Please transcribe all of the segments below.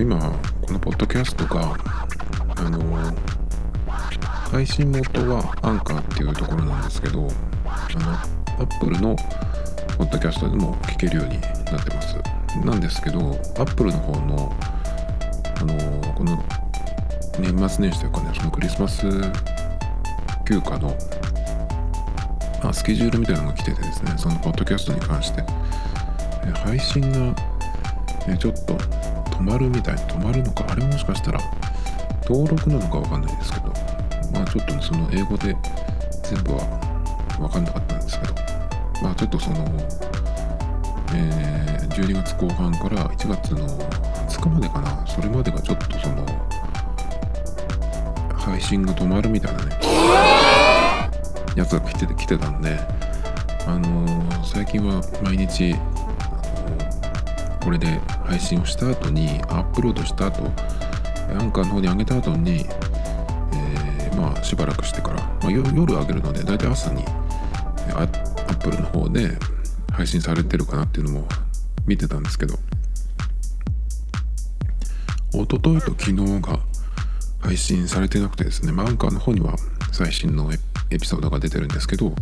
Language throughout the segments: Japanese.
今、このポッドキャストが、あの、配信元はアンカーっていうところなんですけど、あの、Apple のポッドキャストでも聞けるようになってます。なんですけど、Apple の方の、あの、この年末年始というかね、そのクリスマス休暇の、あ、スケジュールみたいなのが来ててですね、そのポッドキャストに関して、配信が、ちょっと止まるみたい止まるのかあれもしかしたら登録なのかわかんないですけどまあちょっとねその英語で全部はわかんなかったんですけどまあちょっとその、えー12月後半から1月の20日までかなそれまでがちょっとその配信が止まるみたいなねやつが来てて来てたんであのー最近は毎日これで配信をした後にアップロードした後アンカーの方に上げた後に、えーまあしばらくしてから、まあ、夜夜上げるので大体朝にアップルの方で配信されてるかなっていうのも見てたんですけど一昨日と昨日が配信されてなくてですね、まあ、アンカーの方には最新のエピソードが出てるんですけど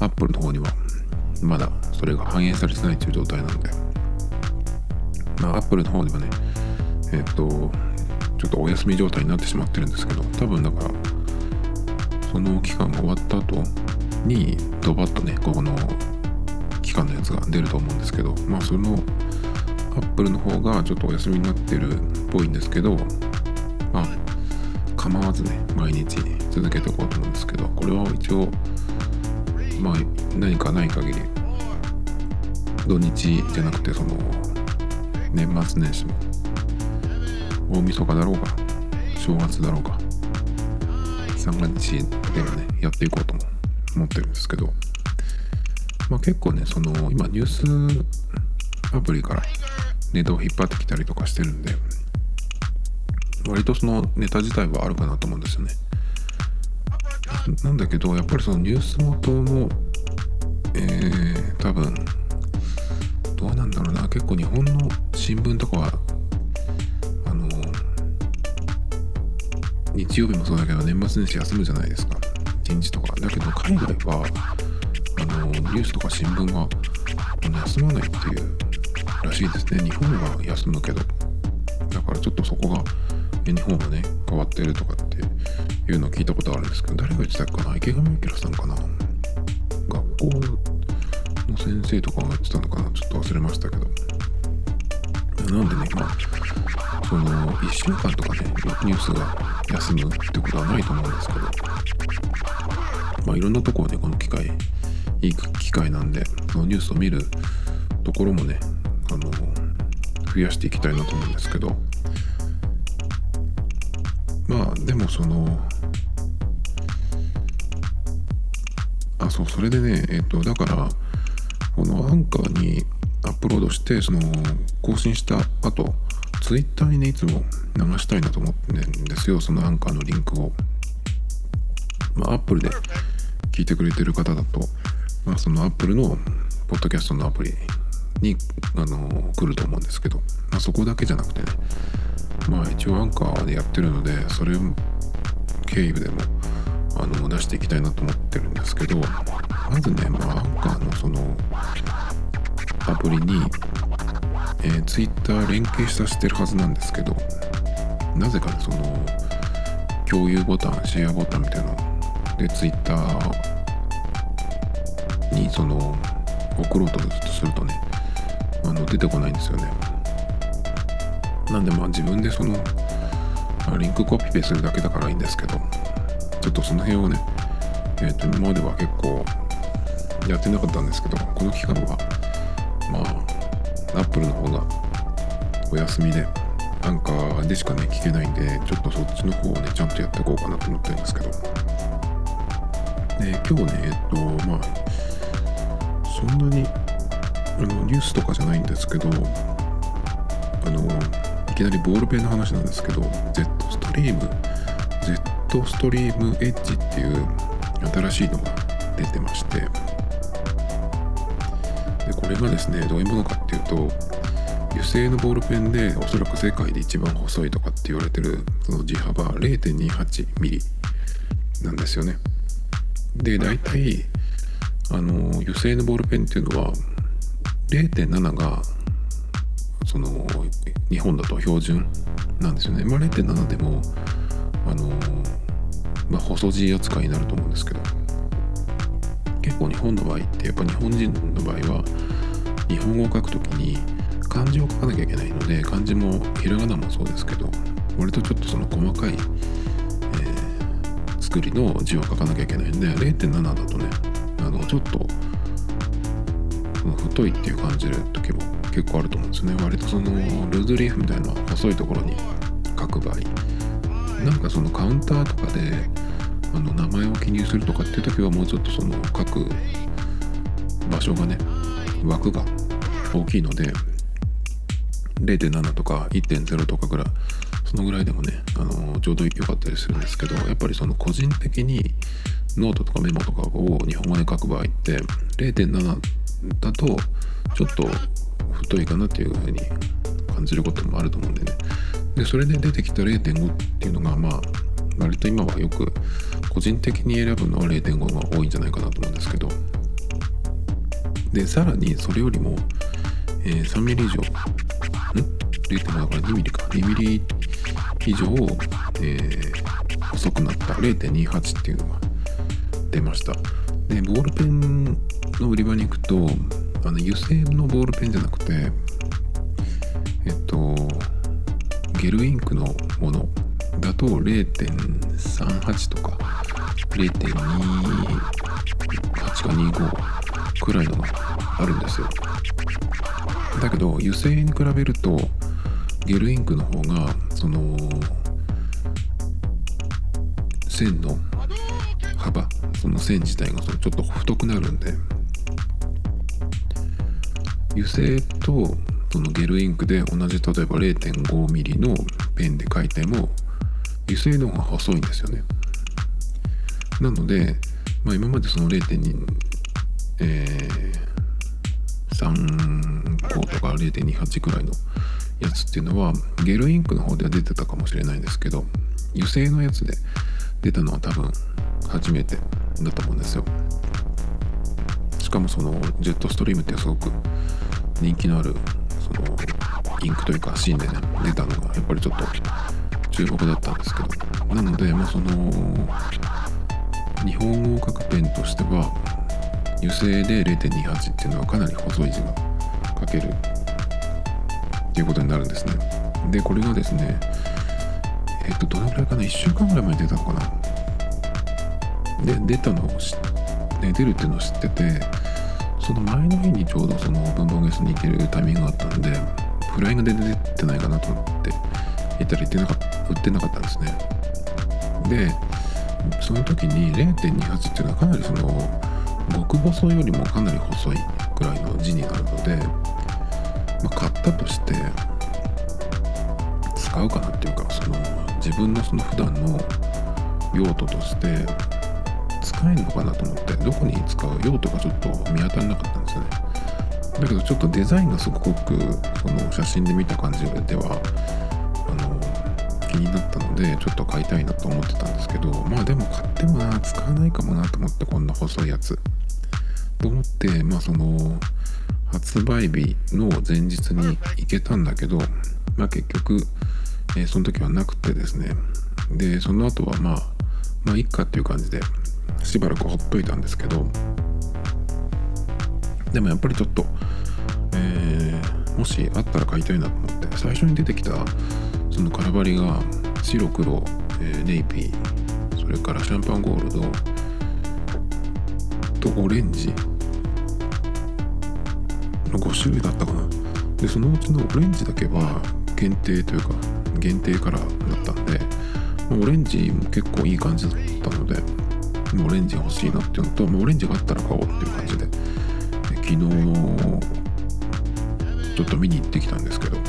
アップルの方にはまだそれが反映されてないという状態なんでまあ、アップルの方ではね、えっ、と、ちょっとお休み状態になってしまってるんですけど、多分だから、その期間が終わった後に、ドバッとね、ここの期間のやつが出ると思うんですけど、まあ、その、アップルの方がちょっとお休みになってるっぽいんですけど、まあ、構わずね、毎日続けていこうと思うんですけど、これは一応、まあ、何かない限り、土日じゃなくて、その、年末年始も。大晦日だろうが正月だろうが三が日ではねやっていこうと思ってるんですけど。まあ結構ねその今ニュースアプリからネタを引っ張ってきたりとかしてるんで割とそのネタ自体はあるかなと思うんですよね。なんだけどやっぱりそのニュース元もえー、多分どうなんだろうな。結構日本の新聞とかはあの日曜日もそうだけど年末年始休むじゃないですか。一日とか。だけど海外はあのニュースとか新聞は休まないっていうらしいですね。日本は休むけど。だからちょっとそこが日本はね変わってるとかっていうのを聞いたことあるんですけど誰が言ってたかな？池上彰さんかな？学校先生とかが言ってたのかなちょっと忘れましたけど。なんでねまあその1週間とかねニュースが休むってことはないと思うんですけど。まあいろんなところねこの機会いい機会なんでそのニュースを見るところもねあの増やしていきたいなと思うんですけど。まあでもそのあそうそれでねえっ、とだからこのアンカーにアップロードしてその更新した後ツイッターにねいつも流したいなと思ってるんですよ。そのアンカーのリンクを。まあアップルで聞いてくれてる方だと。まあそのアップルのポッドキャストのアプリにあの来ると思うんですけど、まあ、そこだけじゃなくてね。まあ一応アンカーでやってるのでそれ経由でもあの出していきたいなと思ってるんですけどまずね、まあ、アンカーのそのアプリに、えー、Twitter 連携させてるはずなんですけどなぜかその共有ボタンシェアボタンみたいなので Twitter にその送ろうとするとねあの出てこないんですよね。なんでまあ自分でそのリンクコピペするだけだからいいんですけどちょっとその辺をねえっ、と今までは結構やってなかったんですけどこの期間はまあアップルの方がお休みでアンカーでしかね聞けないんでちょっとそっちの方をねちゃんとやっていこうかなと思ってるんですけど。で今日ねえっ、とまあそんなにあのニュースとかじゃないんですけどあのいきなりボールペンの話なんですけど Z ストリーム Z ストリームエッジっていう新しいのが出てましてでここれがですねどういうものかっていうと油性のボールペンでおそらく世界で一番細いとかって言われてるその字幅 0.28mm なんですよねで大体あの油性のボールペンっていうのは0.7がその日本だと標準なんですよね。まあ、0.7でもあの、まあ、細字扱いになると思うんですけど結構日本の場合ってやっぱ日本人の場合は日本語を書くときに漢字を書かなきゃいけないので漢字もひらがなもそうですけど割とちょっとその細かい、えー、作りの字を書かなきゃいけないんで0.7だとねあのちょっと太いっていう感じる時も結構あると思うんですね。割とそのルーズリーフみたいな細いところに書く場合。なんかそのカウンターとかであの名前を記入するとかっていう時はもうちょっとその書く場所がね枠が大きいので0.7とか1.0とかぐらいそのぐらいでもねあのちょうど良かったりするんですけどやっぱりその個人的にノートとかメモとかを日本語で書く場合って0.7だとちょっと太いかなっていうふうに感じることもあると思うんでね。でそれで出てきた0.5っていうのがまあ割と今はよく個人的に選ぶのは0.5が多いんじゃないかなと思うんですけど。でさらにそれよりも、えー、3ミリ以上。ん ?0.5 だから2ミリか。2ミリ以上、えー、細くなった。0.28っていうのが出ました。でボールペンの売り場に行くとあの油性のボールペンじゃなくてえっとゲルインクのもの。だと0.38とか0.28か25くらいのがあるんですよ。だけど油性に比べるとゲルインクの方がその線の幅その線自体がちょっと太くなるんで。油性とそのゲルインクで同じ例えば 0.5mm のペンで書いても油性の方が細いんですよね。なので、まあ、今までその0.2、えー、3個とか0.28くらいのやつっていうのはゲルインクの方では出てたかもしれないんですけど油性のやつで出たのは多分初めてだと思うんですよ。しかもそのジェットストリームってすごく人気のあるそのインクというかシーンでね出たのがやっぱりちょっと注目だったんですけど。なのでまあその日本語を書くペンとしては油性で0.28っていうのはかなり細い字が書けるっていうことになるんですね。でこれがですねえっとどのぐらいかな？1週間ぐらい前に出たのかな？で出たのを知ね、出るっていうのを知っててその前の日にちょうどその文房具屋さんに行けるタイミングがあったんでフライングで出てないかなと思って行ったら行ってなかった売ってなかったんですね。でその時に0.28っていうのはかなりその極細よりもかなり細いくらいの字になるので、まあ、買ったとして使うかなっていうかその自分のその普段の用途として使えるのかなと思ってどこに使う用途がちょっと見当たらなかったんですよね。だけどちょっとデザインがすごくその写真で見た感じではあの気になったのでちょっと買いたいなと思ってたんですけどまあでも買ってもな使わないかもなと思ってこんな細いやつ。と思ってまあその発売日の前日に行けたんだけどまあ結局、えー、その時はなくてですね。でその後はまあまあいっかっていう感じでしばらくほっといたんですけどでもやっぱりちょっと、えー、もしあったら買いたいなと思って最初に出てきたそのカラバリが白黒、えー、ネイビーそれからシャンパンゴールドとオレンジの5種類だったかな。でそのうちのオレンジだけは限定というか限定カラーだったんでオレンジも結構いい感じだったのでオレンジが欲しいなっていうのと、まあ、オレンジがあったら買おうっていう感じで。昨日ちょっと見に行ってきたんですけど。で行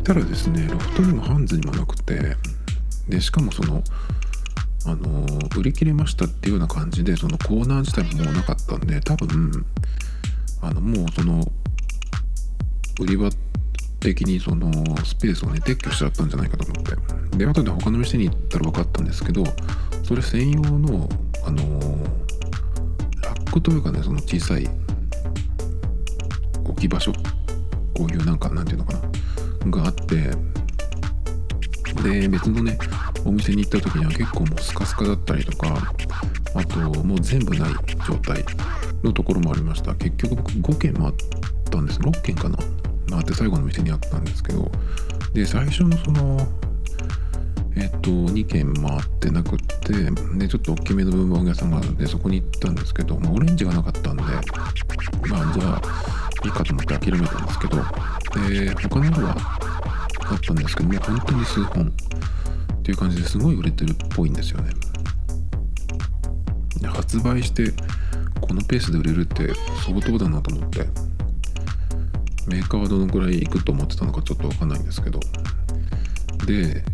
ったらですねロフトにもハンズにもなくてでしかもそのあの売り切れましたっていうような感じでそのコーナー自体ももうなかったんで多分あのもうその売り場って的にそのスペースをね撤去しちゃったんじゃないかと思って。で後で他の店に行ったら分かったんですけどそれ専用のあのラックというかねその小さい置き場所こういうなんかなんていうのかながあってで別のねお店に行った時には結構もうスカスカだったりとかあともう全部ない状態のところもありました。結局僕5軒回ったんです。6軒かな。回って最後の店にあったんですけどで最初のそのえっと2軒回ってなくってでちょっと大きめの文房具屋さんがあるんでそこに行ったんですけど、まあ、オレンジがなかったんでまあじゃあいいかと思って諦めたんですけどで他の色はあったんですけどもう本当に数本っていう感じですごい売れてるっぽいんですよね。で発売してこのペースで売れるって相当だなと思って。メーカーはどのくらいいくと思ってたのかちょっと分かんないんですけど。で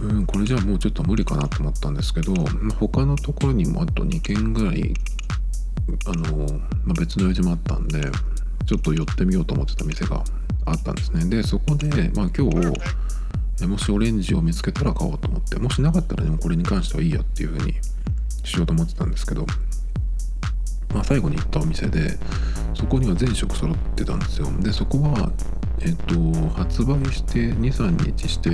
うんこれじゃあもうちょっと無理かなと思ったんですけど他のところにもあと2軒ぐらいあの、まあ、別の用事もあったんでちょっと寄ってみようと思ってた店があったんですね。でそこで、まあ、今日もしオレンジを見つけたら買おうと思ってもしなかったらでもこれに関してはいいやっていう風にしようと思ってたんですけどまあ最後に行ったお店でそこには全色揃ってたんですよ。でそこはえっと発売して23日して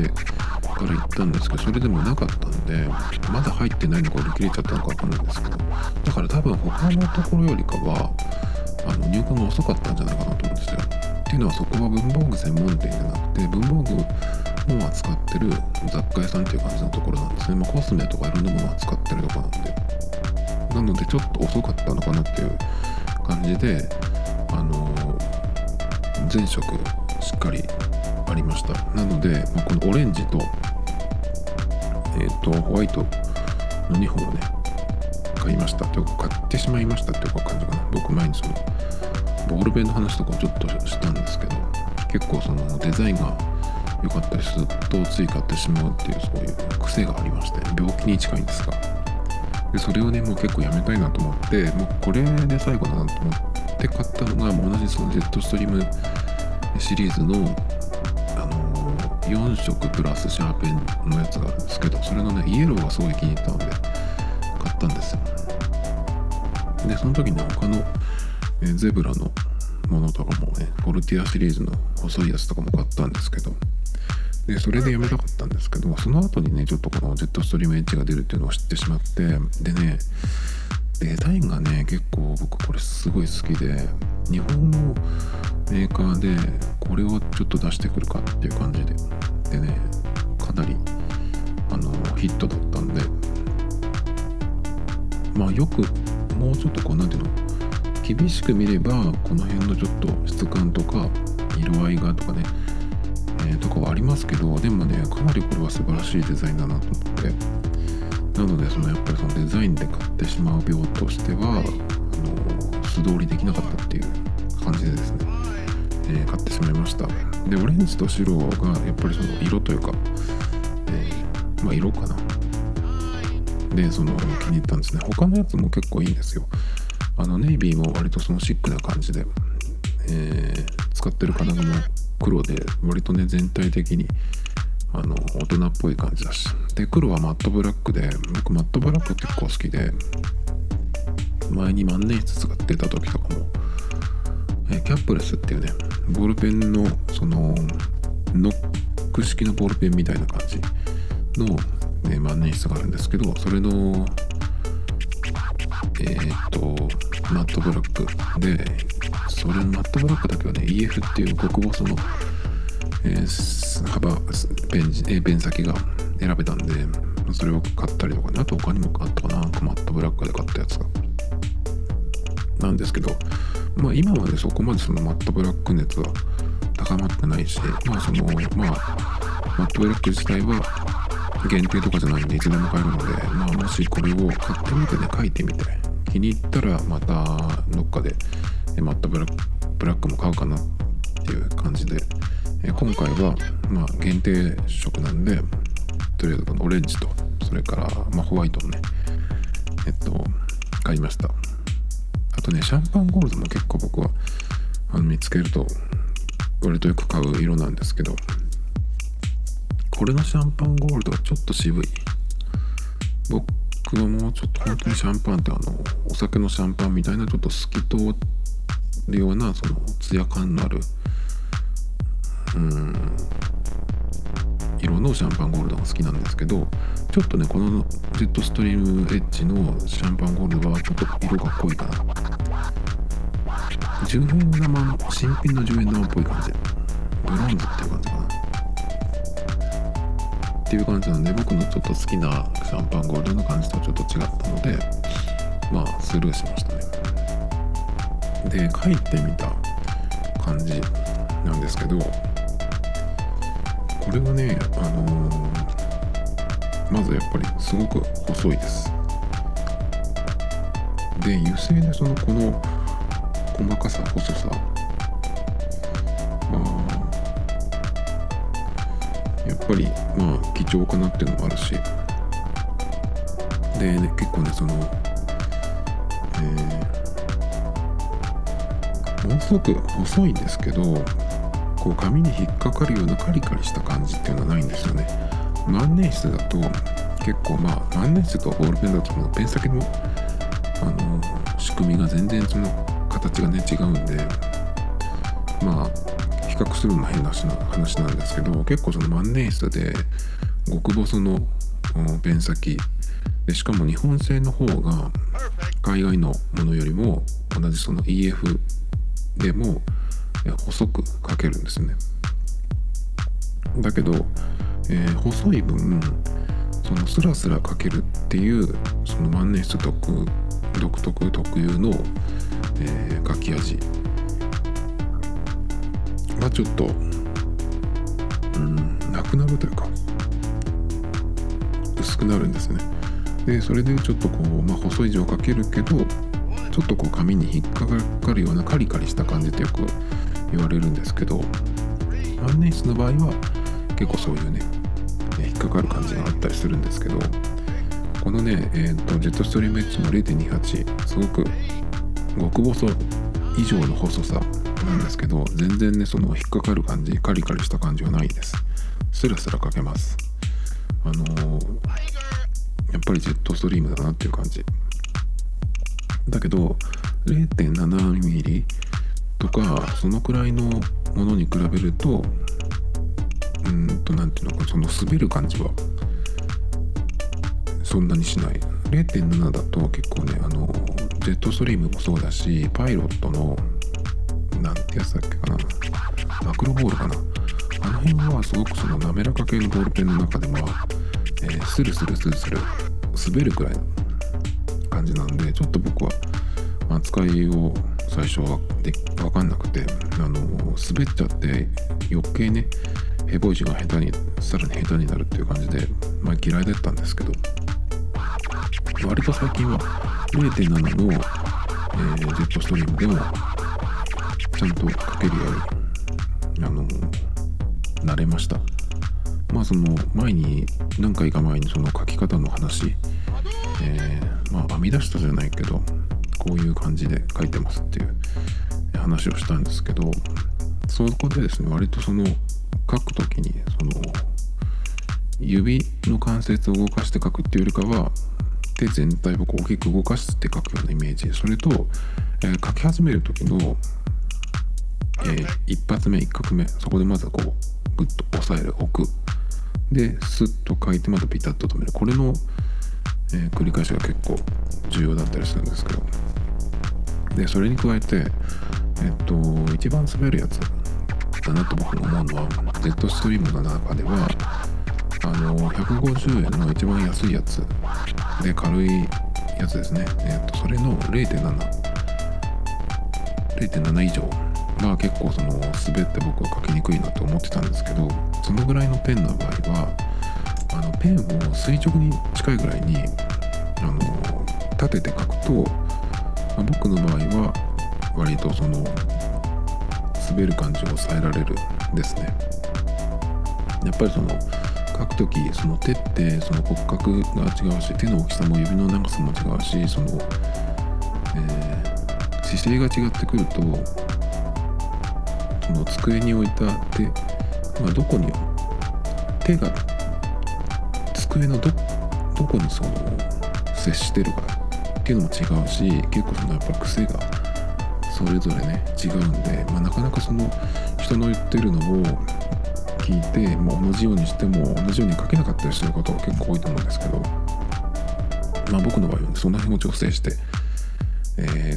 から行ったんですけどそれでもなかったんでまだ入ってないのか売り切れちゃったのか分かんないんですけどだから多分他のところよりかはあの入荷が遅かったんじゃないかなと思うんですよ。っていうのはそこは文房具専門店じゃなくて文房具を扱ってる雑貨屋さんっていう感じのところなんですね、まあ、コスメとかいろんなものを扱ってるとこなんで。なのでちょっと遅かったのかなっていう感じであの全色しっかりありました。なので、まあ、このオレンジとえっ、ー、とホワイトの2本をね買いました。というか買ってしまいましたっていう感じかな。僕前にそのボールペンの話とかをちょっとしたんですけど結構そのデザインが良かったりするとつい買ってしまうっていうそういう癖がありまして病気に近いんですが。でそれをねもう結構やめたいなと思ってもうこれで最後だなと思って買ったのが同じそのジェットストリームシリーズのあのー、4色プラスシャーペンのやつがあるんですけどそれのねイエローがすごい気に入ったので買ったんですよ。でその時に他の、えゼブラのものとかもねフォルティアシリーズの細いやつとかも買ったんですけどでそれでやめたかったんですけどその後にねちょっとこのジェットストリームエッジが出るっていうのを知ってしまってでねデザインがね結構僕これすごい好きで日本のメーカーでこれをちょっと出してくるかっていう感じででねかなりあのヒットだったんでまあよくもうちょっとこう何ていうの厳しく見ればこの辺のちょっと質感とか色合いがとかねえー、とかはありますけどでもねかなりこれは素晴らしいデザインだなと思って。なのでそのやっぱりそのデザインで買ってしまう病としてはあの素通りできなかったっていう感じでですね、えー、買ってしまいました。でオレンジと白がやっぱりその色というか、えー、まあ色かな。でその気に入ったんですね。他のやつも結構いいんですよ。あのネイビーも割とそのシックな感じで、えー、使ってる金具も黒で割とね全体的にあの大人っぽい感じだし。で黒はマットブラックで僕マットブラック結構好きで前に万年筆使ってた時とかも、えキャップレスっていうねボールペンのそのノック式のボールペンみたいな感じの、ね、万年筆があるんですけどそれのえー、っとマットブラックでそれのマットブラックだけはね EF っていう極細の、えー、幅ペンペン先が選べたんでそれを買ったりとかねあと他にもあったかなマットブラックで買ったやつが。なんですけどまあ今までそこまでそのマットブラック熱は高まってないしまあそのまあマットブラック自体は限定とかじゃないんでいつでも買えるので、まあ、もしこれを買ってみてね書いてみて気に入ったらまたどっかでマットブラックも買うかなっていう感じで。え今回はまあ限定色なんでとりあえずこのオレンジとそれから、まあ、ホワイトもねえっと買いました。あとねシャンパンゴールドも結構僕はあの見つけると割とよく買う色なんですけどこれのシャンパンゴールドはちょっと渋い。僕はもうちょっと本当にシャンパンってあのお酒のシャンパンみたいなちょっと透き通っるようなそのツヤ感のあるうん色のシャンパンゴールドが好きなんですけどちょっとねこのジェットストリームエッジのシャンパンゴールドはちょっと色が濃いかな。10円玉新品の10円玉っぽい感じ。ブロンズっていう感じかな。っていう感じなんで僕のちょっと好きなシャンパンゴールドの感じとはちょっと違ったのでまあスルーしました。で書いてみた感じなんですけどこれはねあのー、まずやっぱりすごく細いです。で油性でそのこの細かさ細さまあやっぱりまあ貴重かなっていうのもあるしで、ね、結構ねそのえー、ものすごく細いんですけどこう紙に引っかかるようなカリカリした感じっていうのはないんですよね。万年筆だと結構まあ万年筆とボールペンだとそのペン先のあの仕組みが全然その形がね違うんでまあ比較するのも変な話なんですけど結構その万年筆で極細のペン先。でしかも日本製の方が海外のものよりも同じその EF でも細く書けるんですね。だけど、えー、細い分そのスラスラ書けるっていうその万年筆独独特特有の、えー、書き味。がちょっとうんなくなるというか薄くなるんですね。でそれでちょっとこう、まあ、細い字を書けるけどちょっとこう紙に引っかかるようなカリカリした感じってよく言われるんですけど万年筆の場合は結構そういうね引っかかる感じがあったりするんですけどこのね、えーと、ジェットストリーム H の0.28すごく極細以上の細さなんですけど全然ねその引っかかる感じカリカリした感じはないです。スラスラかけます。あのー、やっぱりジェットストリームだなっていう感じ。だけど 0.7mm とかそのくらいのものに比べるとうんと何ていうのかその滑る感じはそんなにしない。0.7だと結構ねあのジェットストリームもそうだしパイロットの何てやつだっけかなマクロボールかな。あの辺はすごくその滑らか系のボールペンの中でも、えー、スルスルスルスル滑るくらいの感じなんでちょっと僕は扱いを最初はで分かんなくてあの滑っちゃって余計ねヘボイジが下手にさらに下手になるっていう感じで、まあ、嫌いだったんですけど割と最近は0.7の、えー、ジェットストリームでもちゃんと書けるようにあの慣れました。まあその前に何回か前にその書き方の話、えー、まあ編み出したじゃないけどこういう感じで書いてますっていう話をしたんですけどそこでですね割とその書く時にその指の関節を動かして書くっていうよりかは手全体を大きく動かして書くようなイメージ。それと、えー、書き始める時の、えー、一発目一画目そこでまずこうグッと押さえる置く。でスッと書いてまたピタッと止める。これの、えー、繰り返しが結構重要だったりするんですけど。でそれに加えてえっと一番滑るやつだなと僕が思うのはジェットストリームの中ではあの150円の一番安いやつで軽いやつですね。えっとそれの0.7 0.7以上が結構その滑って僕は書きにくいなと思ってたんですけどそのぐらいのペンの場合はあのペンを垂直に近いぐらいにあの立てて書くとまあ、僕の場合は割とその滑る感じを抑えられるですね。やっぱりその書く時その手ってその骨格が違うし手の大きさも指の長さも違うしその、えー、姿勢が違ってくるとその机に置いた手、まあ、どこに手が机のどどこにその接してるかっていうのも違うし結構そのやっぱ癖がそれぞれね違うんで、まあ、なかなかその人の言ってるのを聞いてもう同じようにしても同じように書けなかったりすることが結構多いと思うんですけどまあ僕の場合はねその辺を調整して、えー、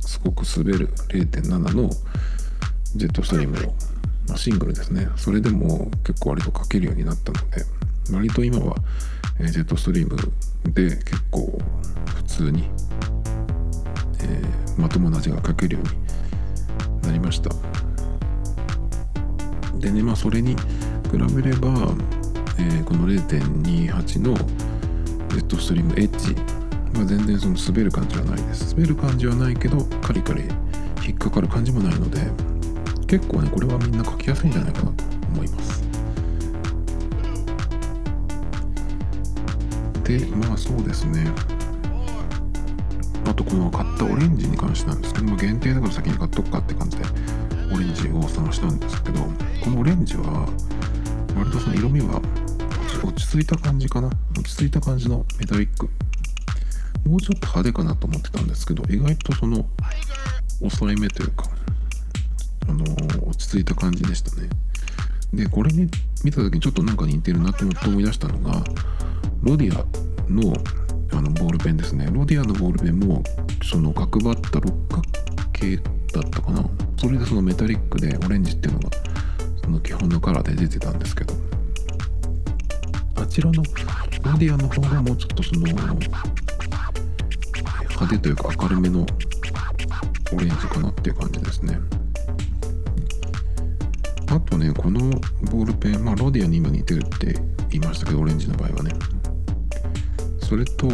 すごく滑る0.7のジェットストリームを、まあ、シングルですね。それでも結構割と書けるようになったので割と今は、え、ジェットストリームで結構普通に、えー、まともな字が書けるようになりました。でねまあそれに比べれば、えー、この0.28のジェットストリームエッジは全然その滑る感じはないです。滑る感じはないけどカリカリ引っかかる感じもないので結構ねこれはみんな書きやすいんじゃないかなと思います。でまあそうですね。あとこの買ったオレンジに関してなんですけども限定だから先に買っとくかって感じでオレンジを探したんですけどこのオレンジは割とその色味は落ち着いた感じかな。落ち着いた感じのメタリック。もうちょっと派手かなと思ってたんですけど意外とその抑えめというかあの落ち着いた感じでしたね。でこれに見た時にちょっとなんか似てるなと思い出したのがロディアのあのボールペンですね。ロディアのボールペンもその角張った六角形だったかな。それでそのメタリックでオレンジっていうのがその基本のカラーで出てたんですけど。あちらのロディアの方がもうちょっとその派手というか明るめのオレンジかなっていう感じですね。あとねこのボールペンまあロディアに今似てるって言いましたけどオレンジの場合はね。それと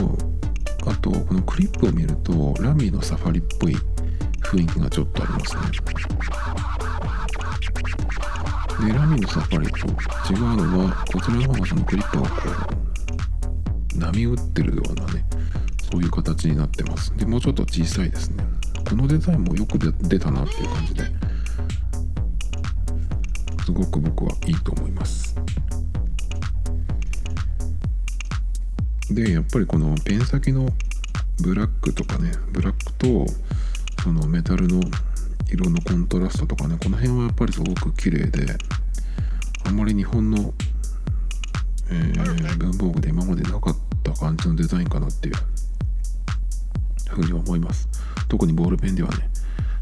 あとこのクリップを見るとラミーのサファリっぽい雰囲気がちょっとありますね。でラミーのサファリと違うのはこちらの方がそのクリップがこう波打ってるようなねそういう形になってます。でもうちょっと小さいですね。このデザインもよく出たなっていう感じですごく僕はいいと思います。でやっぱりこのペン先のブラックとかねブラックとそのメタルの色のコントラストとかねこの辺はやっぱりすごく綺麗であんまり日本の、えー、文房具で今までなかった感じのデザインかなっていうふうに思います。特にボールペンではね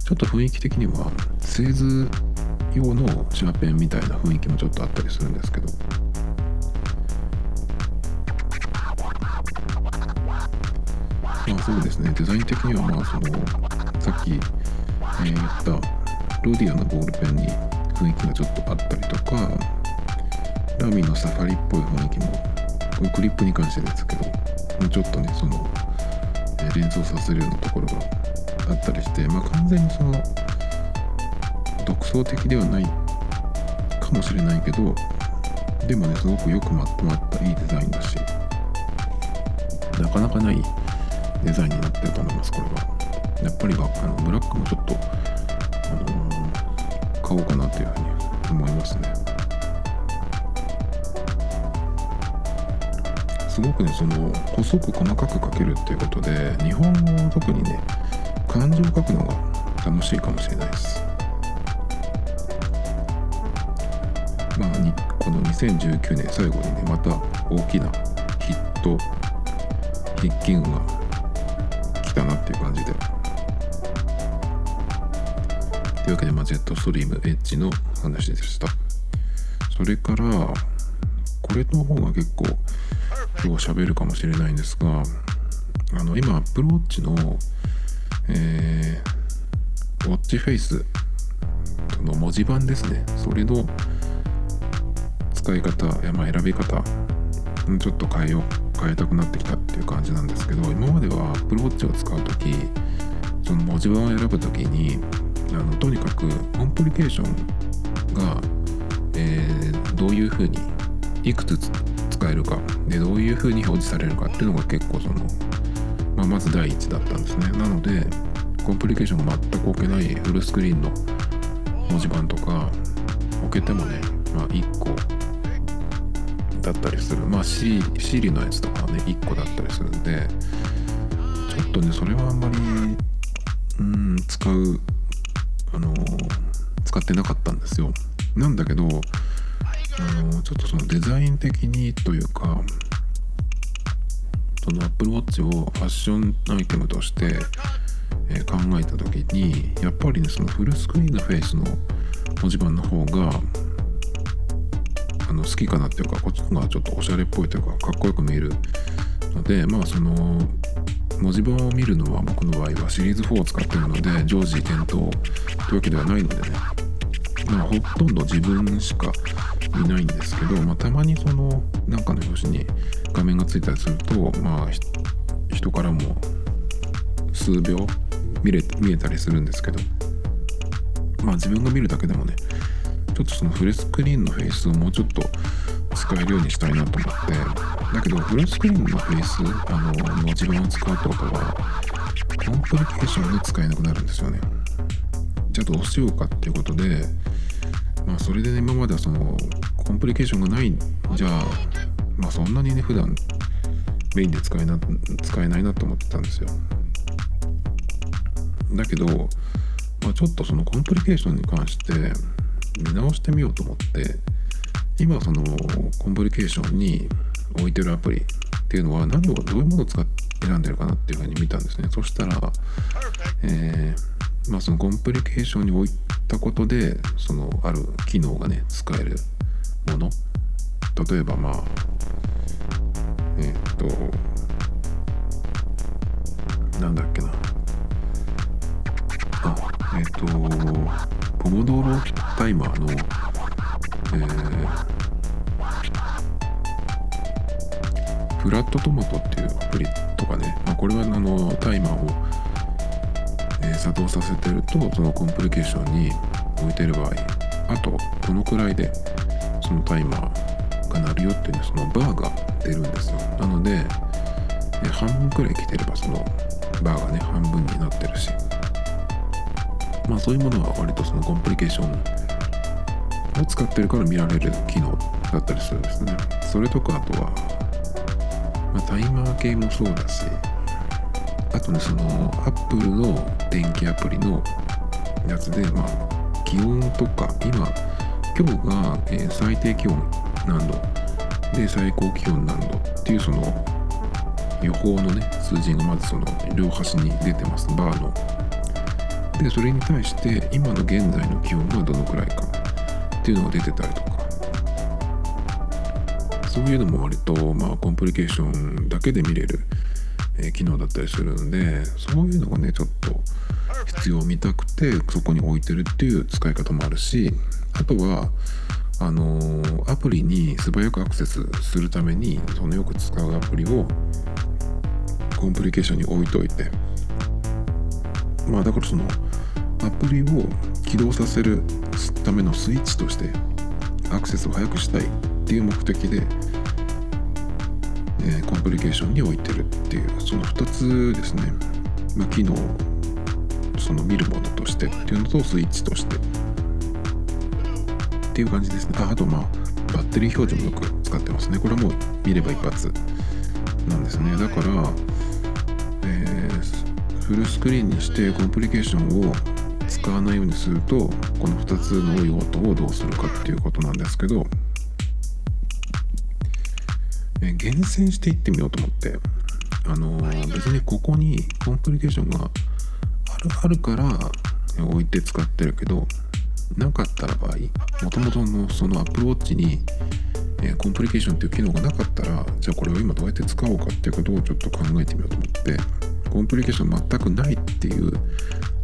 ちょっと雰囲気的には製図用のシャーペンみたいな雰囲気もちょっとあったりするんですけど。まあそうですね。デザイン的にはまあそのさっき、えー、言ったロディアのボールペンに雰囲気がちょっとあったりとかラミのサファリっぽい雰囲気もこのクリップに関してですけどもうちょっとねその、えー、連想させるようなところがあったりしてまあ完全にその独創的ではないかもしれないけどでもねすごくよくまとまったいいデザインだしなかなかないデザインになってると思いますこれは。やっぱりあのブラックもちょっと、あのー、買おうかなというふうに思いますね。すごくねその細く細かく書けるっていうことで日本語は特にね漢字を書くのが楽しいかもしれないです。まあこの2019年最後にねまた大きなヒット筆記運が来たなっていう感じでというわけで、まあ、ジェットストリームエッジの話でした。それからこれの方が結構今日喋るかもしれないんですがあの今アップルウォッチのえー、ウォッチフェイスの文字盤ですね。それの使い方やまあ選び方ちょっと変えよう変えたくなってきたっていう感じなんですけど今までは Apple Watch を使う時その文字盤を選ぶ時にあのとにかくコンプリケーションが、えー、どういうふうにいくつ使えるかでどういうふうに表示されるかっていうのが結構その、まあ、まず第一だったんですね。なのでコンプリケーションが全く置けないフルスクリーンの文字盤とか置けてもね、まあ、1個だったりする。まあ C, C のやつとかはね1個だったりするんでちょっとねそれはあんまりうん使うあの使ってなかったんですよ。なんだけどあのちょっとそのデザイン的にというかその Apple Watch をファッションアイテムとして、え、考えた時にやっぱりねそのフルスクリーンのフェイスの文字盤の方があの好きかなっていうかこっちの方がちょっとおしゃれっぽいというかかっこよく見えるのでまあその文字盤を見るのは僕の場合はシリーズ4を使ってるので常時点灯というわけではないのでね。まあほとんど自分しか見ないんですけど、まあ、たまにそのなんかの表紙に画面がついたりするとまあ人からも数秒見れ見えたりするんですけどまあ自分が見るだけでもねちょっとそのフルスクリーンのフェイスをもうちょっと使えるようにしたいなと思って。だけどフルスクリーンのフェイスあの自分を使うってことはコンプリケーションで使えなくなるんですよね。じゃあどうしようかっていうことでまあそれでね今まではそのコンプリケーションがないじゃあまあそんなにね普段メインで使えな使えないなと思ってたんですよ。だけど、まあ、ちょっとそのコンプリケーションに関して見直してみようと思って今そのコンプリケーションに置いてるアプリっていうのは何をどういうものを使って選んでるかなっていうふうに見たんですね。そしたら、えー、まあそのコンプリケーションに置いたことでそのある機能がね使えるもの。例えばまあえー、っとなんだっけな。あえー、っとポモドーロタイマーのえーフラットトマトっていうアプリとかね、まあ、これはあのタイマーを、えー、作動させてるとそのコンプリケーションに置いてる場合あとこのくらいでそのタイマーが鳴るよっていうねそのバーが出るんですよ。なので、半分くらい来てればそのバーがね半分になってるし。まあそういうものは割とそのコンプリケーションを使ってるから見られる機能だったりするんですね。それとかあとはまあ、タイマー系もそうだしあとねそのアップルの電気アプリのやつでまあ気温とか今今日が、え、最低気温何度で最高気温何度っていうその予報のね数字がまずその両端に出てます。バーのでそれに対して今の現在の気温がどのくらいかっていうのが出てたりとか。そういうのも割と、まあ、コンプリケーションだけで見れる、え、機能だったりするんでそういうのがねちょっと必要を見たくてそこに置いてるっていう使い方もあるしあとはあのー、アプリに素早くアクセスするためにそのよく使うアプリをコンプリケーションに置いといて。まあだからそのアプリを起動させるためのスイッチとしてアクセスを早くしたいっていう目的でえー、コンプリケーションに置いてるっていうその2つですね、まあ、機能その見るものとしてっていうのとスイッチとしてっていう感じですね。ああとまあバッテリー表示もよく使ってますね。これはもう見れば一発なんですね。だから、えー、フルスクリーンにしてコンプリケーションを使わないようにするとこの2つの用途をどうするかっていうことなんですけどえ厳選していってみようと思ってあの、別にここにコンプリケーションがあるあるから置いて使ってるけどなかったら場合もともとのその Apple Watch に、え、コンプリケーションっていう機能がなかったらじゃあこれを今どうやって使おうかっていうことをちょっと考えてみようと思ってコンプリケーション全くないっていう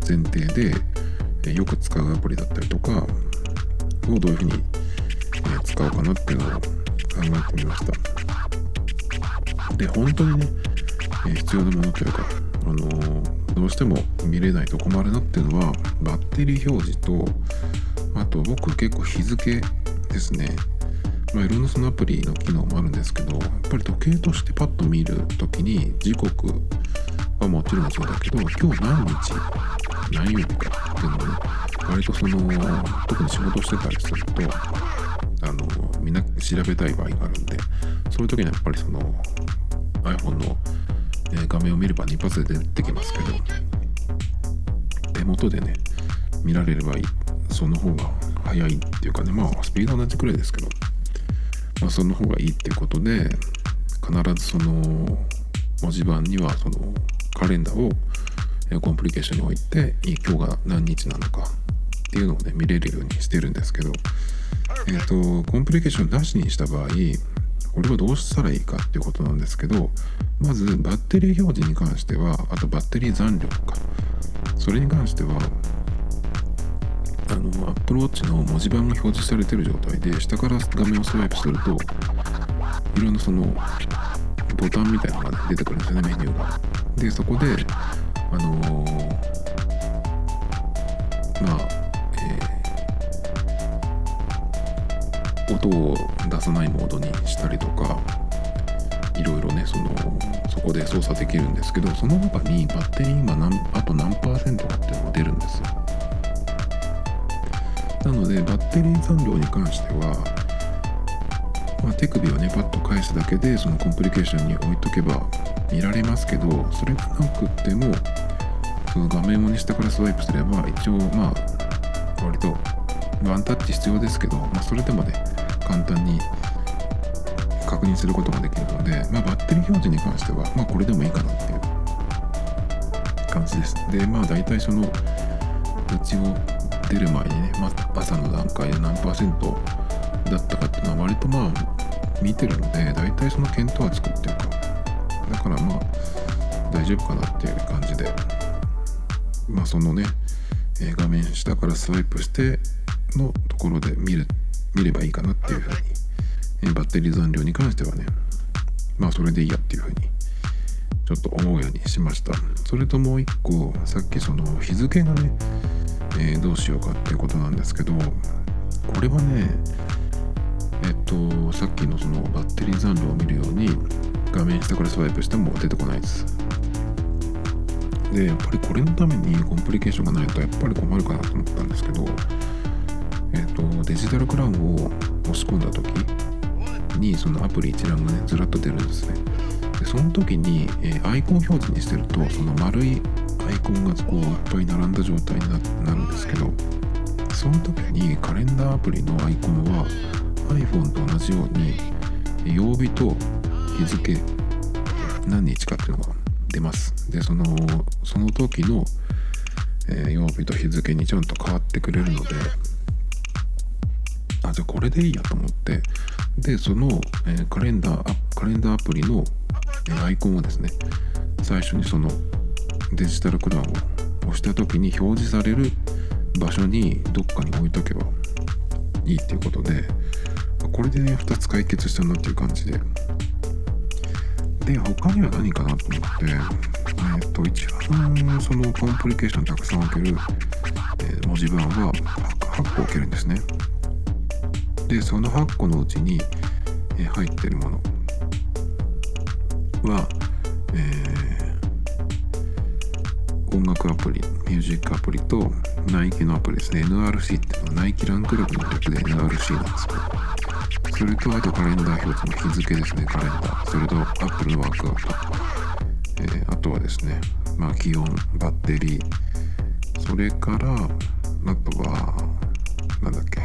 前提で、えー、よく使うアプリだったりとかをどういうふうに、使おうかなっていうのを考えてみました。で本当にね、え、必要なものというか、あのー、どうしても見れないと困るなっていうのはバッテリー表示とあと僕結構日付ですねまあ、いろんなそのアプリの機能もあるんですけどやっぱり時計としてパッと見る時に時刻はもちろんそうだけど今日何日何曜日かっていうのをね割とその特に仕事してたりするとあのみんな調べたい場合があるんでそういう時にやっぱりその iPhone の、え画面を見れば一発で出てきますけど手元でね見られればいい。その方が早いっていうかねまあスピード同じくらいですけど、まあ、その方がいいっていうことで必ずその文字盤にはそのカレンダーをコンプリケーションに置いて今日が何日なのかっていうのをね見れるようにしてるんですけどえっ、とコンプリケーションなしにした場合これはどうしたらいいかっていうことなんですけどまずバッテリー表示に関してはあとバッテリー残量とかそれに関してはあの Apple Watch の文字盤が表示されてる状態で下から画面をスワイプするといろんなそのボタンみたいなのが、出てくるんですよねメニューが。でそこであのー、まあ、えー、音を出さないモードにしたりとかいろいろねそのそこで操作できるんですけどその中にバッテリー今何あと何パーセントかっていうのが出るんですよ。なのでバッテリー残量に関しては、まあ、手首をねパッと返すだけでそのコンプリケーションに置いとけば見られますけどそれがなくってもその画面を、ね、下からスワイプすれば一応まあ割とワンタッチ必要ですけど、まあ、それでもね簡単に確認することができるので、まあ、バッテリー表示に関しては、まあ、これでもいいかなっていう感じです。でまあ大体そのうちを出る前にね、まあ、朝の段階で何パーセントだったかっていうのは割とまあ見てるので大体その見当はつくっていうかだからまあ大丈夫かなっていう感じでまあそのね、画面下からスワイプしてのところで見る見ればいいかなっていうふうに、バッテリー残量に関してはねまあそれでいいやっていうふうにちょっと思うようにしました。それともう一個さっきその日付がね、えー、どうしようかっていうことなんですけどこれはねとさっきのそのバッテリー残量を見るように画面下からスワイプしても出てこないです。でやっぱりこれのためにコンプリケーションがないとやっぱり困るかなと思ったんですけどえっとデジタルクラウンを押し込んだ時にそのアプリ一覧がねずらっと出るんですね。でその時に、えー、アイコン表示にしてるとその丸いアイコンがこういっぱい並んだ状態になるんですけどその時にカレンダーアプリのアイコンは iPhone と同じように曜日と日付何日かっていうのが出ます。でそのその時の、えー、曜日と日付にちゃんと変わってくれるのであじゃあこれでいいやと思って。でその、えー、カレンダーカレンダーアプリの、えー、アイコンをですね最初にそのデジタルクラウンを押した時に表示される場所にどっかに置いとけばいいっていうことでこれでね2つ解決したなっていう感じで。で他には何かなと思ってえっ、と一番そのコンプリケーションたくさん開ける、えー、文字盤は 8, 個置けるんですね。でその8個のうちに、えー、入ってるものは、えー、音楽アプリミュージックアプリとナイキのアプリですね。NRC っていうのはナイキランクルブの略で NRC なんですけど。それとあとカレンダー表示の日付ですねカレンダーそれと Apple のワークアウト、えー、あとはですねまあ気温バッテリー。それからあとはなんだっけ。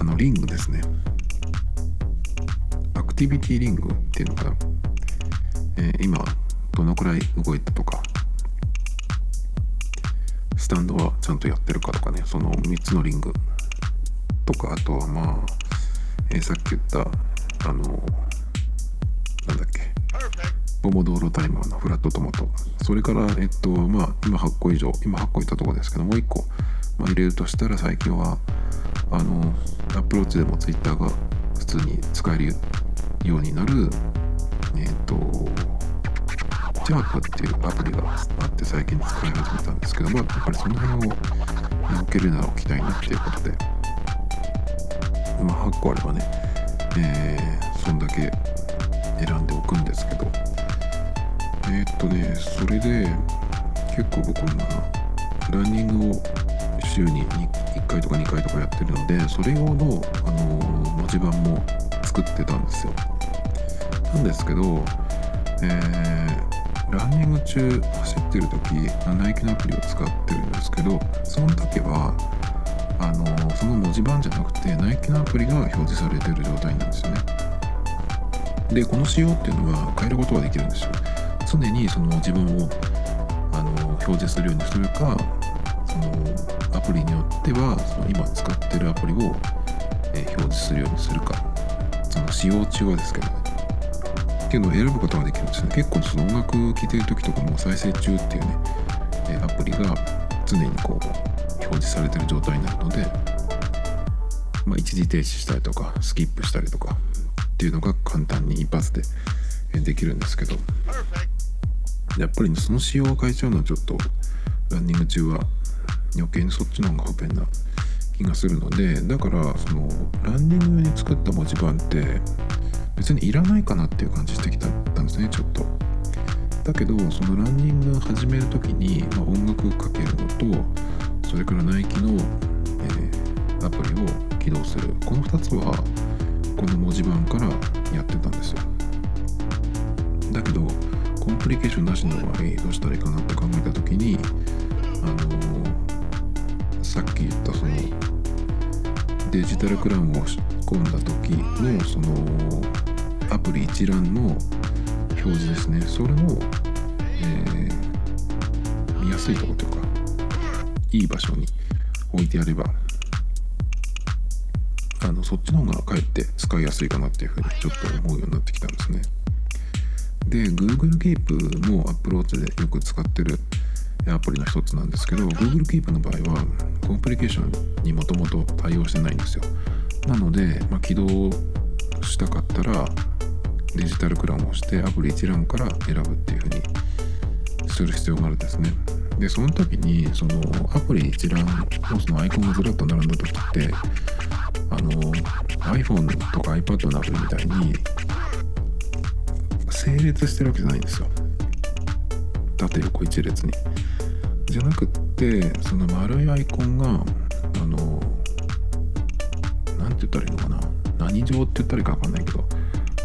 あのリングですね。アクティビティリングっていうのかな、えー、今どのくらい動いたとか。スタンドはちゃんとやってるかとかね。その3つのリングとかあとはまあえー、さっき言ったあのなんだっけ。ボモドーロタイマーのフラットトマト。それからえっとまあ今8個以上今8個いったところですけどもう1個、まあ、入れるとしたら最近はあのアプローチでも Twitter が普通に使えるようになるえっとジャークっていうアプリがあって最近使い始めたんですけどまあやっぱりその辺を置けるなら置きたいなっていうことでまあ8個あればね、えー、そんだけ選んでおくんですけど。えー、っとねそれで結構僕もランニングを週に1回とか2回とかやってるのでそれ用の、あのー、文字盤も作ってたんですよ。なんですけど、えー、ランニング中走ってる時ナイキのアプリを使ってるんですけどその時はあの、その文字盤じゃなくてナイキのアプリが表示されてる状態なんですよね。でこの仕様っていうのは変えることができるんですよ。常にその自分をあの表示するようにするかそのアプリによってはその今使ってるアプリを、え表示するようにするか。その使用中はですけどね。っていうのを選ぶことができるんですね。結構その音楽聴いてる時とかも再生中っていうね、アプリが常にこう表示されてる状態になるので、まあ、一時停止したりとかスキップしたりとかっていうのが簡単に一発でできるんですけどやっぱりねその仕様を変えちゃうのはちょっとランニング中は余計にそっちの方が不便な気がするのでだからそのランニングに作った文字盤って別にいらないかなっていう感じしてきたんですねちょっと。だけどそのランニング始める時に、まあ、音楽かけるのとそれからナイキの、えー、アプリを起動するこの2つはこの文字盤からやってたんですよ。だけどコンプリケーションなしの場合どうしたらいいかなって考えた時にあのー、さっき言ったそのデジタルクラウンを仕込んだ時のそのアプリ一覧の表示ですねそれを、えー、見やすいところというかいい場所に置いてやればあのそっちの方がかえって使いやすいかなっていうふうにちょっと思うようになってきたんですね。で Google Keep も Apple Watch でよく使ってるアプリの一つなんですけど Google Keep の場合はコンプリケーションにもともと対応してないんですよ。なので、まあ、起動したかったらデジタルクラウンをしてアプリ一覧から選ぶっていうふうにする必要があるんですねでその時にそのアプリ一覧のそのアイコンがずらっと並んだ時ってあの iPhone とか iPad のアプリみたいに整列してるわけじゃないんですよ。縦横一列に。じゃなくってその丸いアイコンがあの何て言ったらいいのかな。何状って言ったらいいか分かんないけど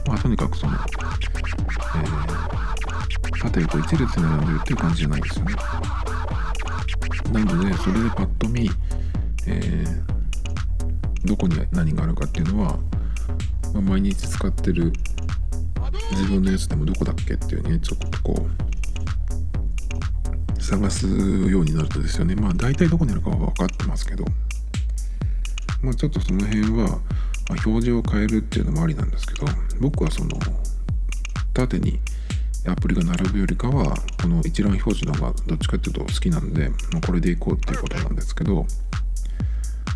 まあとにかくその、えー、縦横一列に並んでるっていう感じじゃないですよね。なのでそれでパッと見、えー、どこに何があるかっていうのは、まあ、毎日使ってる自分のやつでもどこだっけっていうねちょっとこう探すようになるとですよね。まあ大体どこにあるかは分かってますけど。まあちょっとその辺は、まあ、表示を変えるっていうのもありなんですけど僕はその縦にアプリが並ぶよりかはこの一覧表示の方がどっちかっていうと好きなんで、ま、これでいこうっていうことなんですけど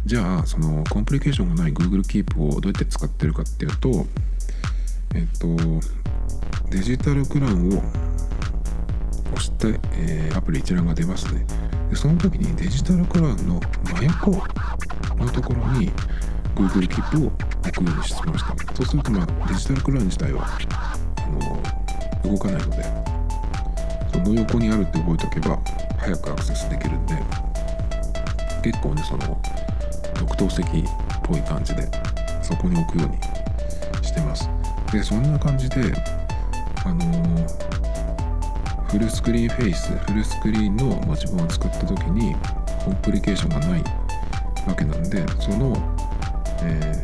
じゃあそのコンプリケーションがない Google Keep をどうやって使ってるかっていうとえっとデジタルクラウンを押して、えー、アプリ一覧が出ますね。でその時にデジタルクラウンの真横のところに Google キップを置くようにしてました。そうすると、まあ、デジタルクラウン自体はあの動かないのでその横にあるって覚えておけば早くアクセスできるんで結構ねその特等席っぽい感じでそこに置くようにしてます。でそんな感じであのー、フルスクリーンフェイスフルスクリーンの文字盤を作った時にコンプリケーションがないわけなんでその、え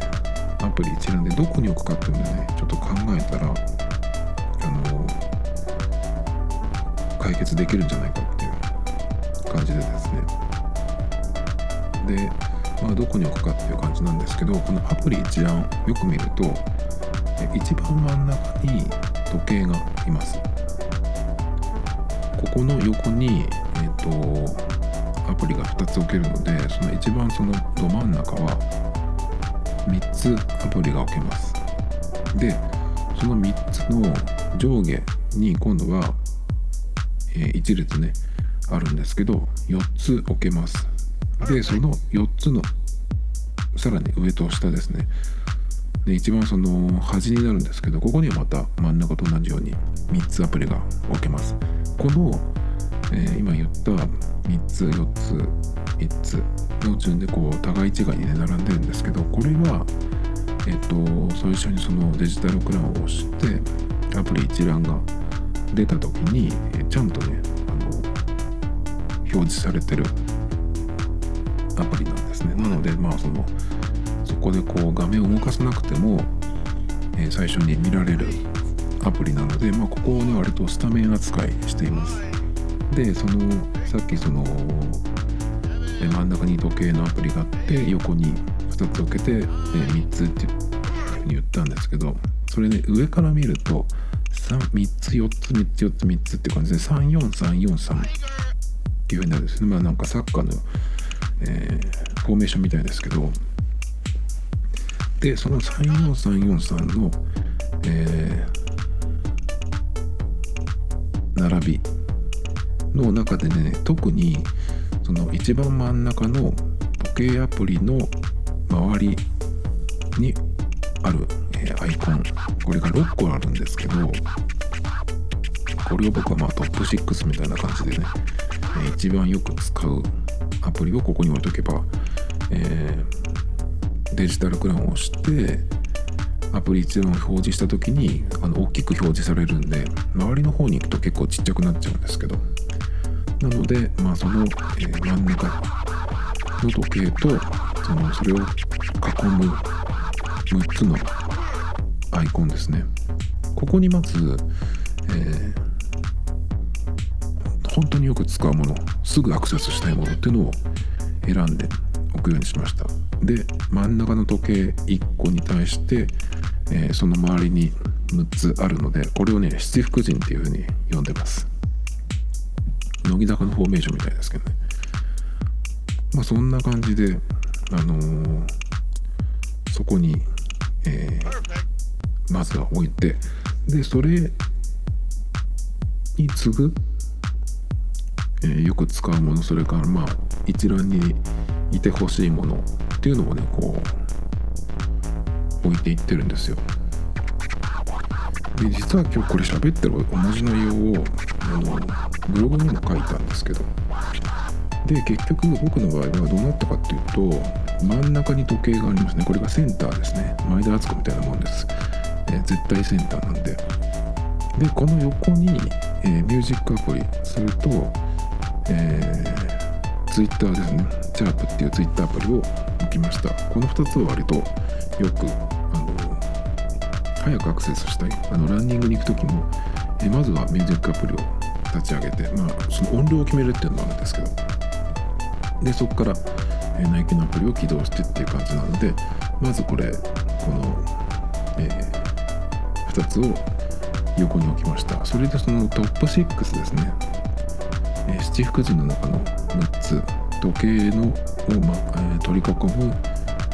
ー、アプリ一覧でどこに置くかっていうのをねちょっと考えたらあのー、解決できるんじゃないかっていう感じでですね。で、まあ、どこに置くかっていう感じなんですけどこのアプリ一覧よく見ると一番真ん中に時計がいます。ここの横に、えーと、アプリが2つ置けるのでその一番そのど真ん中は3つアプリが置けます。でその3つの上下に今度は、えー、1列ねあるんですけど4つ置けます。でその4つのさらに上と下ですね。で一番その端になるんですけどここにはまた真ん中と同じように3つアプリが置けます。この、えー、今言った3つ4つ3つの順でこう互い違いにね並んでるんですけどこれはえっ、ー、と最初にそのデジタルクラウンを押してアプリ一覧が出た時に、ちゃんとねあの表示されてるアプリなんですね。なのでまあそのそこでこう画面を動かさなくても、えー、最初に見られるアプリなので、まあ、ここをね割とスタメン扱いしています。でそのさっきその真ん中に時計のアプリがあって横に2つ置けて、え3つっていうふうに言ったんですけどそれね上から見ると 3, 3つ4つ3つ4つ3つって感じで34343っていうふうになるんですね。まあなんかサッカーの、えー、フォーメーションみたいですけど。でその34343の、えー、並びの中でね特にその一番真ん中の時計アプリの周りにある、アイコンこれが6個あるんですけどこれを僕はまあトップ6みたいな感じでね、えー、一番よく使うアプリをここに置いとけば、えー、デジタルクラウンを押してアプリ一覧を表示した時にあの大きく表示されるんで周りの方に行くと結構ちっちゃくなっちゃうんですけど。なので、まあ、その、えー、真ん中の時計とそのそれを囲む6つのアイコンですね。ここにまず、えー、本当によく使うものすぐアクセスしたいものっていうのを選んでおくようにしました。で真ん中の時計1個に対して、えー、その周りに6つあるのでこれをね七福神っていうふうに呼んでます。乃木坂のフォーメーションみたいですけどね。まあそんな感じであのー、そこに、えー、まずは置いてでそれに次ぐ、えー、よく使うものそれからまあ一覧にいてほしいものっていうのをねこう置いていってるんですよ。で実は今日これ喋ってる同じ内容をあのブログにも書いたんですけど。で結局僕の場合はどうなったかっていうと真ん中に時計がありますね。これがセンターですね。前田敦子みたいなもんです、絶対センターなんで。でこの横に、えー、ミュージックアプリすると、えー、Twitter ですね。チャープっていう Twitter アプリを置きました。この2つは割とよくあの早くアクセスしたい。あのランニングに行く時も、えまずはミュージックアプリを立ち上げてまあその音量を決めるっていうのもあるんですけど。でそこから、えナイキのアプリを起動してっていう感じなのでまずこれこの、えー、2つを横に置きました。それでそのトップ6ですね、え、七福神の中の6つ。時計のを、まえー、取り囲む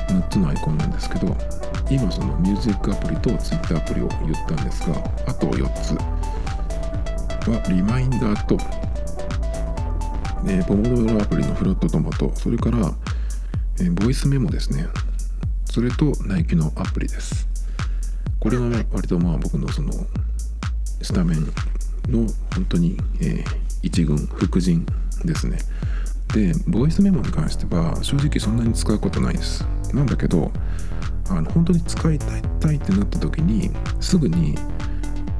6つのアイコンなんですけど今そのミュージックアプリと Twitter アプリを言ったんですがあと4つ。はリマインダーとえー、ポモドーロアプリのフラットトマト、それから、えー、ボイスメモですね。それとナイキのアプリです。これが割とまあ僕のそのスタメンの本当に、えー、一軍、副陣ですね。で、ボイスメモに関しては正直そんなに使うことないです。なんだけど、あの本当に使いたいってなった時にすぐに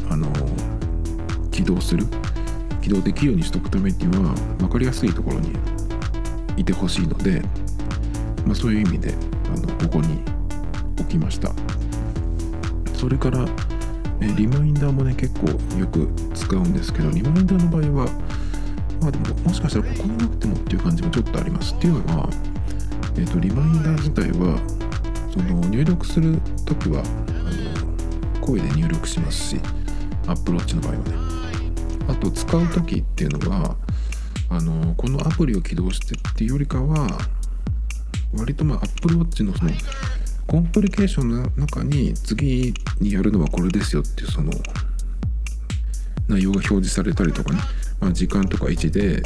あの起動する起動できるようにしておくためには分かりやすいところにいてほしいので、まあ、そういう意味であのここに置きましたそれからえリマインダーもね結構よく使うんですけどリマインダーの場合はまあでももしかしたらここになくてもっていう感じもちょっとあります。っていうのは、えーと、リマインダー自体はその入力する時はあの声で入力しますしアップローチの場合はね。あと使う時っていうのはあのこのアプリを起動してっていうよりかは割とまあ Apple Watch のそのコンプリケーションの中に次にやるのはこれですよっていうその内容が表示されたりとかね、まあ、時間とか位置で、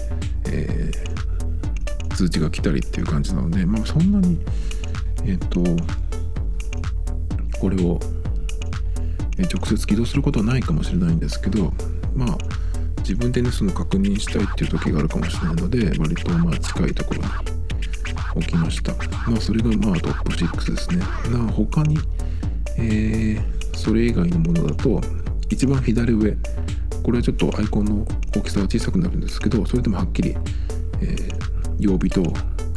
えー、通知が来たりっていう感じなので、まあ、そんなに、えっ、とこれを直接起動することはないかもしれないんですけどまあ自分でねその確認したいっていう時があるかもしれないので割とまあ近いところに置きました。まあそれがまあトップ6ですね。な他にえー、それ以外のものだと一番左上。これはちょっとアイコンの大きさは小さくなるんですけどそれでもはっきり、えー、曜日と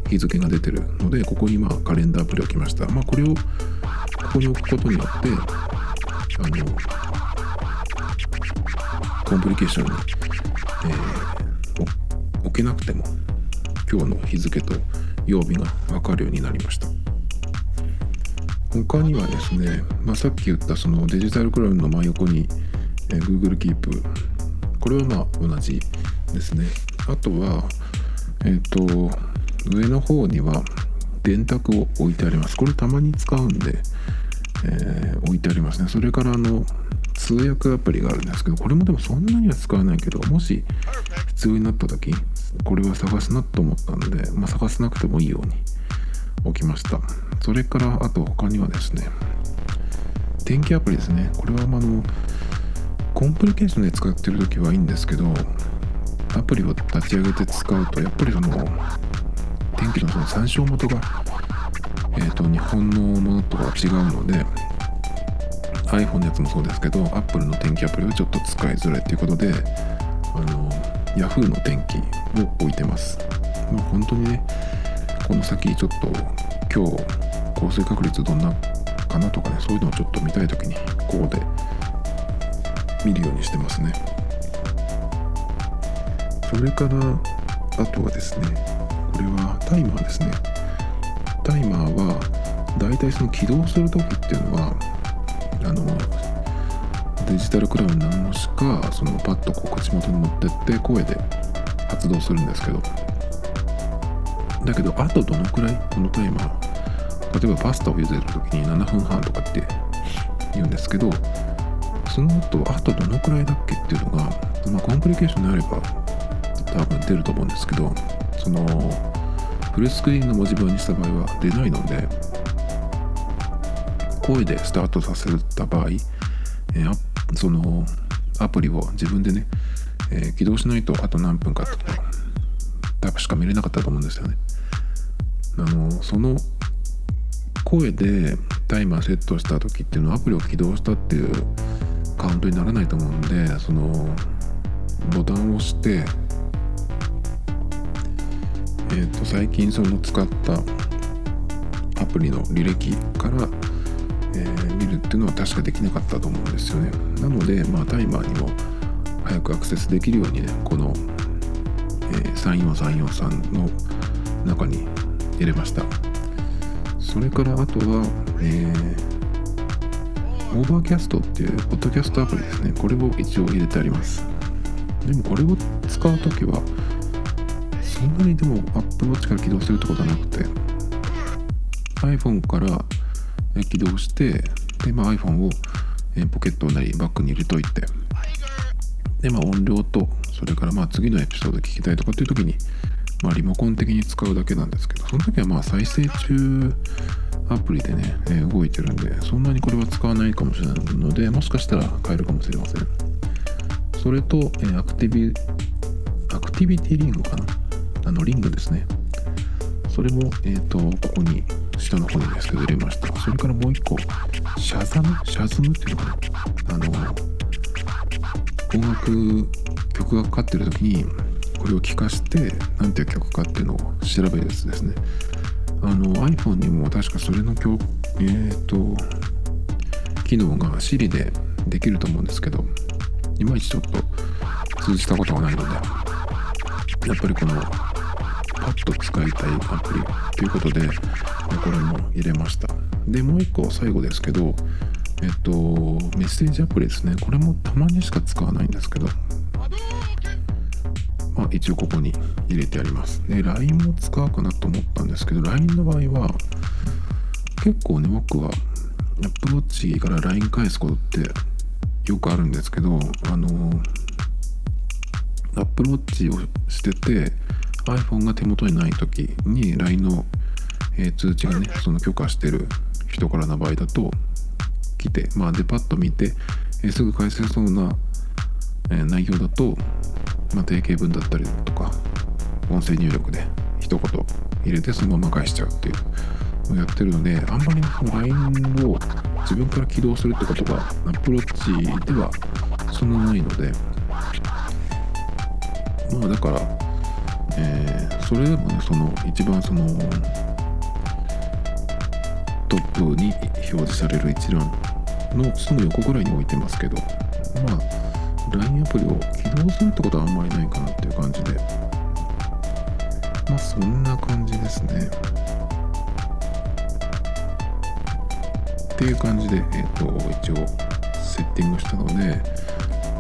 日付が出てるのでここにまあカレンダーアプリを置きました。まあこれをここに置くことによってあのコンプリケーションに、えー、置けなくても今日の日付と曜日が分かるようになりました。他にはですね、まあ、さっき言ったそのデジタルクラウンの真横に、え、Google Keep これはまあ同じですね。あとはえっ、ー、と上の方には電卓を置いてあります。これたまに使うんでえー、置いてありますね。それからあの通訳アプリがあるんですけどこれもでもそんなには使わないけどもし必要になった時これは探すなと思ったので、まあ、探さなくてもいいように置きました。それからあと他にはですね天気アプリですね。これはあのコンプリケーションで使ってる時はいいんですけどアプリを立ち上げて使うとやっぱりその天気のその参照元がえーと、日本のものとは違うので iPhone のやつもそうですけど Apple の天気アプリはちょっと使いづらいということであの Yahoo の天気を置いてます、まあ、本当にねこの先ちょっと今日降水確率どんなかなとかねそういうのをちょっと見たい時にここで見るようにしてますね。それからあとはですねこれはタイマーですね。タイマーはだいたいその起動する時っていうのはあのデジタルクラウンなのしかそのパッとこう口元に持ってって声で発動するんですけど。だけどあとどのくらいこのタイマー？例えばパスタを茹でる時に7分半とかって言うんですけどその後あとどのくらいだっけっていうのが、まあ、コンプリケーションであれば多分出ると思うんですけどそのフルスクリーンの文字盤にした場合は出ないので声でスタートさせた場合、えー、そのアプリを自分でね、えー、起動しないとあと何分かとか多分しか見れなかったと思うんですよね。あのその声でタイマーセットした時っていうのはアプリを起動したっていうカウントにならないと思うんでそのボタンを押してえーと、最近その使ったアプリの履歴から、見るっていうのは確かできなかったと思うんですよね。なので、まあ、タイマーにも早くアクセスできるようにねこの、えー、34343の中に入れました。それからあとは、えー、 Overcast っていうポッドキャストアプリですね。これを一応入れてあります。でもこれを使う時はそんなにでも Apple Watch から起動するってことはなくて iPhone から起動してで、まあ、iPhone をえポケットなりバッグに入れといて。で、まあ、音量とそれからまあ次のエピソード聞きたいとかっていう時に、まあ、リモコン的に使うだけなんですけどその時はまあ再生中アプリでね、え、動いてるんでそんなにこれは使わないかもしれないのでもしかしたら変えるかもしれません。それと、え、アクティビアクティビティリングかな？あのリングですね。それも、えっ、ー、とここに下の方にですけど入れました。それからもう一個シャザム？シャズムっていうのかな？あの音楽曲がかかってる時にこれを聴かして何ていう曲かっていうのを調べるやつですね。あの iPhone にも確かそれの曲えっ、ー、と機能が Siri でできると思うんですけどいまいちちょっと通じたことがないのでやっぱりこのパッと使いたいアプリということでこれも入れました。でもう一個最後ですけどえっとメッセージアプリですね。これもたまにしか使わないんですけどまあ一応ここに入れてあります。で LINE も使うかなと思ったんですけど LINE の場合は結構ね僕は Apple Watch から LINE 返すことってよくあるんですけどあの Apple Watch をしてて iPhone が手元にない時に LINE の、えー、通知がねその許可してる人からの場合だと来てまあでパッと見て、えー、すぐ返せそうな、えー、内容だと、まあ、定型文だったりとか音声入力で一言入れてそのまま返しちゃうっていうのをやってるのであんまりその LINE を自分から起動するってことがアプローチではそんなないのでまあだから、えー、それでもねその一番そのトップに表示される一覧のすぐ横ぐらいに置いてますけどまあ LINE アプリを起動するってことはあんまりないかなっていう感じで。まあそんな感じですね。っていう感じでえっ、ー、と一応セッティングしたので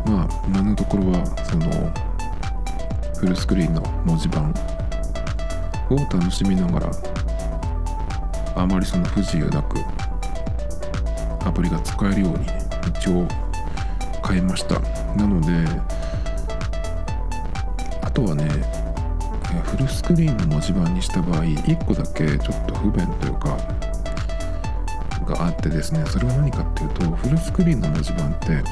まあ今のところはそのフルスクリーンの文字盤を楽しみながらあまりその不自由なくアプリが使えるように一応変えました。なのであとはねフルスクリーンの文字盤にした場合1個だけちょっと不便というかがあってですねそれは何かっていうとフルスクリーンの文字盤って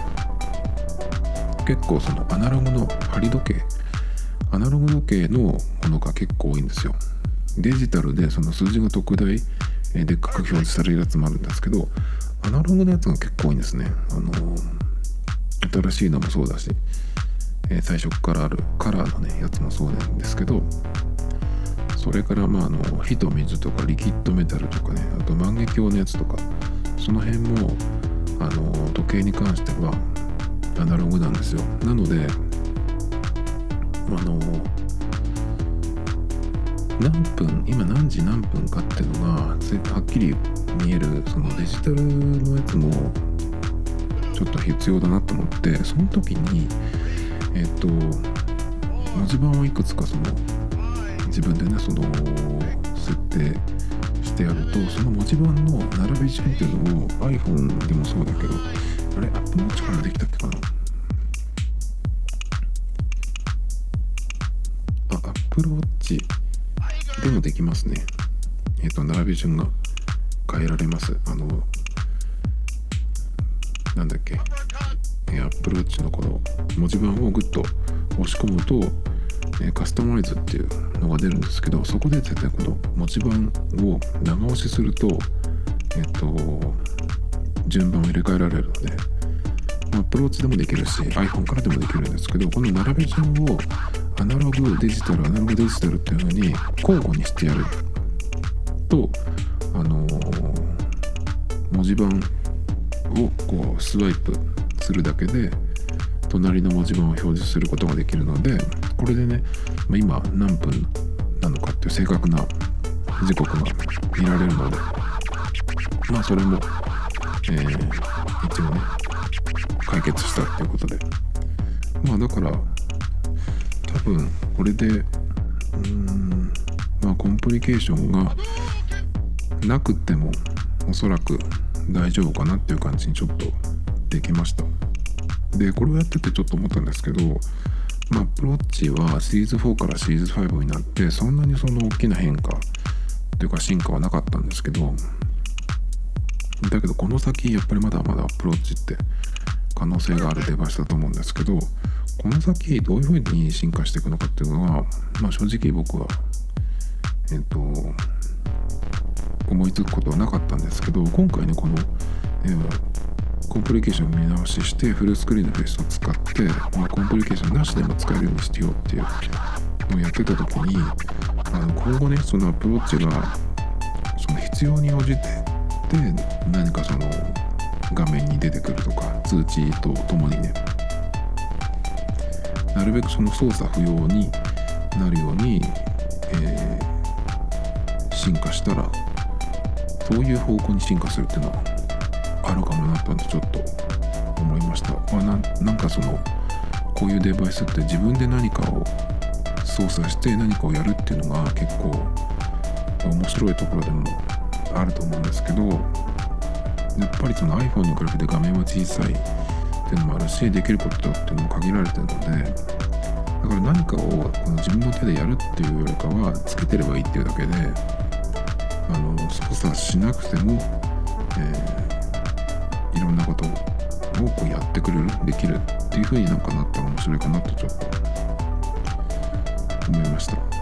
結構そのアナログの針時計アナログ時計のものが結構多いんですよ。デジタルでその数字が特大でっかく表示されるやつもあるんですけどアナログのやつが結構多いんですね。あの新しいのもそうだし、え最初からあるカラーのねやつもそうなんですけどそれからまああの火と水とかリキッドメタルとかねあと万華鏡のやつとかその辺もあの時計に関してはアナログなんですよ。なのであの何分今何時何分かっていうのがはっきり見えるそのデジタルのやつもちょっと必要だなと思ってその時にえっ、と文字盤をいくつかその自分でねその設定してやるとその文字盤の並び順っていうのを iPhone でもそうだけどあれ Apple Watch からできたっけかな？Apple Watch でもできますね。えっ、と並び順が変えられます。あのなんだっけ。え Apple Watch のこの文字盤をグッと押し込むとえカスタマイズっていうのが出るんですけどそこで絶対この文字盤を長押しするとえっと順番を入れ替えられるので、まあ、アプローチでもできるし iPhone からでもできるんですけどこの並び順をアナログデジタルアナログデジタルっていう風に交互にしてやる。とあのー、文字盤をこうスワイプするだけで隣の文字盤を表示することができるのでこれでね、ま、今何分なのかっていう正確な時刻が見られるのでまあそれも、えー、一応ね解決したっていうことで。まあだから多分これでうーんまあコンプリケーションがなくてもおそらく大丈夫かなっていう感じにちょっとできました。でこれをやっててちょっと思ったんですけどまあ、アプローチはシリーズ4からシリーズ5になってそんなにその大きな変化というか進化はなかったんですけどだけどこの先やっぱりまだまだアプローチって可能性があるデバイスだと思うんですけどこの先どういうふうに進化していくのかっていうのは、まあ、正直僕はえっ、と思いつくことはなかったんですけど今回ねこの、えー、コンプリケーション見直ししてフルスクリーンのベースを使って、まあ、コンプリケーションなしでも使えるようにしてよっていうのをやってた時にあの今後ねそのアプローチがその必要に応じてで何かその画面に出てくるとか通知とともにねなるべくその操作不要になるように、えー、進化したらそういう方向に進化するっていうのはあるかもなとちょっと思いました、まあ、なんかそのこういうデバイスって自分で何かを操作して何かをやるっていうのが結構面白いところでもあると思うんですけどやっぱりその iPhone に比べて画面は小さいいのもあるしできることっていうのも限られてるのでだから何かをこの自分の手でやるっていうよりかはつけてればいいっていうだけであの操作しなくても、えー、いろんなことをこうやってくれるできるっていう風になんかなったら面白いかなとちょっと思いました。